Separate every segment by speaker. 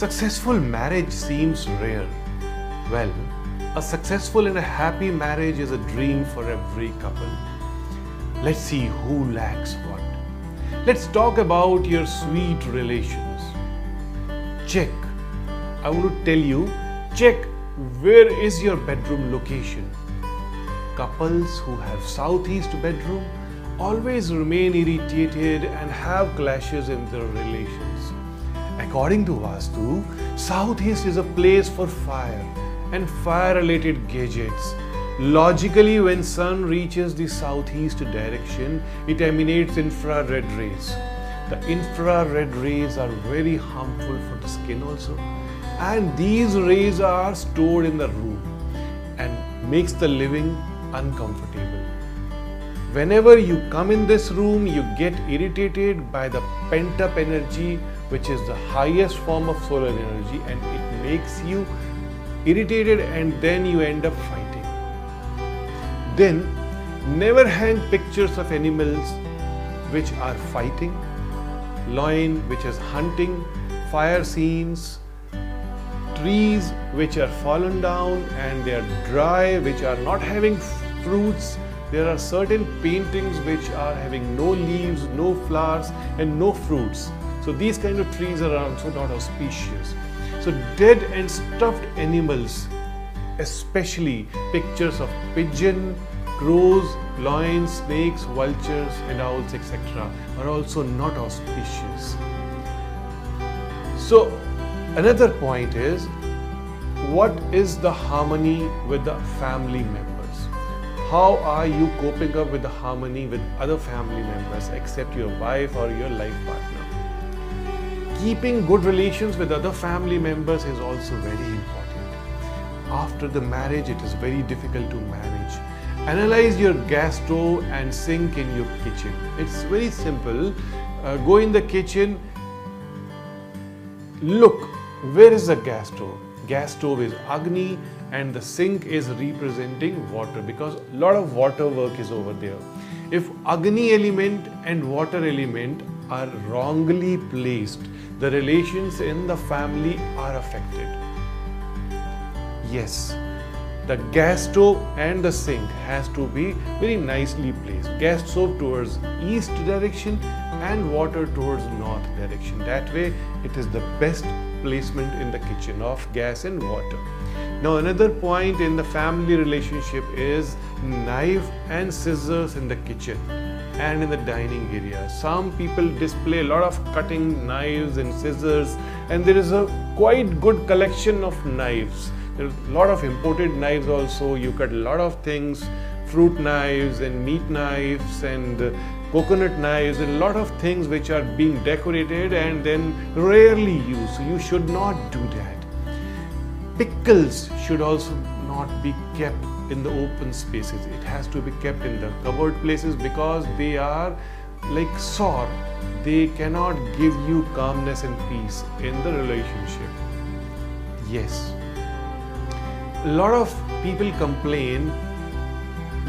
Speaker 1: Successful marriage seems rare. Well, a successful and a happy marriage is a dream for every couple. Let's see who lacks what. Let's talk about your sweet relations. Check. I want to tell you, check where is your bedroom location. Couples who have southeast bedroom always remain irritated and have clashes in their relations. According to Vastu, southeast is a place for fire and fire related gadgets. Logically, when sun reaches the southeast direction, it emanates infrared rays. The infrared rays are very harmful for the skin also. And these rays are stored in the room and makes the living uncomfortable. Whenever you come in this room, you get irritated by the pent up energy, which is the highest form of solar energy, and it makes you irritated, and then you end up fighting. Then, never hang pictures of animals which are fighting, loin which is hunting, fire scenes, trees which are fallen down and they are dry, which are not having fruits. There are certain paintings which are having no leaves, no flowers, and no fruits. So these kind of trees are also not auspicious. So dead and stuffed animals, especially pictures of pigeon, crows, lions, snakes, vultures, and owls, etc., are also not auspicious. So another point is what is the harmony with the family members? How are you coping up with the harmony with other family members except your wife or your life partner? Keeping good relations with other family members is also very important. After the marriage, it is very difficult to manage. Analyze your gas stove and sink in your kitchen. It's very simple. Uh, go in the kitchen, look where is the gas stove gas stove is agni and the sink is representing water because a lot of water work is over there if agni element and water element are wrongly placed the relations in the family are affected. Yes the gas stove and the sink has to be very nicely placed. Gas stove towards east direction and water towards north direction. That way it is the best placement in the kitchen of gas and water. Now another point in the family relationship is knife and scissors in the kitchen and in the dining area. Some people display a lot of cutting knives and scissors and there is a quite good collection of knives. There's a lot of imported knives also. You cut a lot of things fruit knives and meat knives and uh, coconut knives and a lot of things which are being decorated and then rarely used. So you should not do that. Pickles should also not be kept in the open spaces it has to be kept in the covered places because they are like sore they cannot give you calmness and peace in the relationship yes a lot of people complain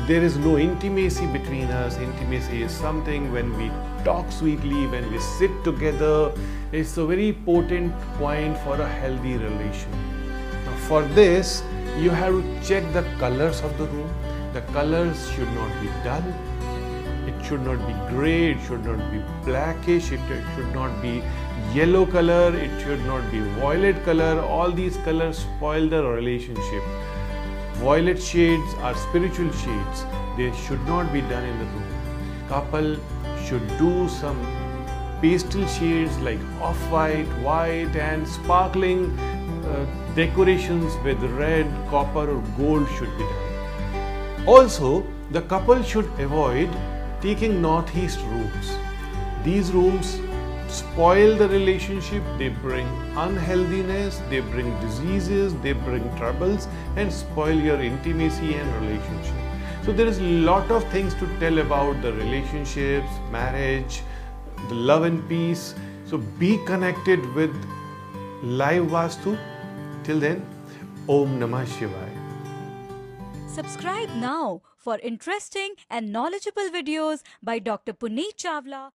Speaker 1: there is no intimacy between us. Intimacy is something when we talk sweetly, when we sit together. It's a very potent point for a healthy relation. Now, for this, you have to check the colors of the room. The colors should not be dull. It should not be gray. It should not be blackish. It, should not be yellow color. It should not be violet color. All these colors spoil the relationship Violet shades are spiritual shades. They should not be done in the room. Couple should do some pastel shades like off-white, white and sparkling uh, decorations with red, copper or gold should be done. Also, the couple should avoid taking northeast rooms. These rooms spoil the relationship, they bring unhealthiness, they bring diseases, they bring troubles, and spoil your intimacy and relationship. So, there is a lot of things to tell about the relationships, marriage, the love and peace. So, be connected with Live Vastu. Till then, Om Namah Shivaya.
Speaker 2: Subscribe now for interesting and knowledgeable videos by Dr. Puneet Chawla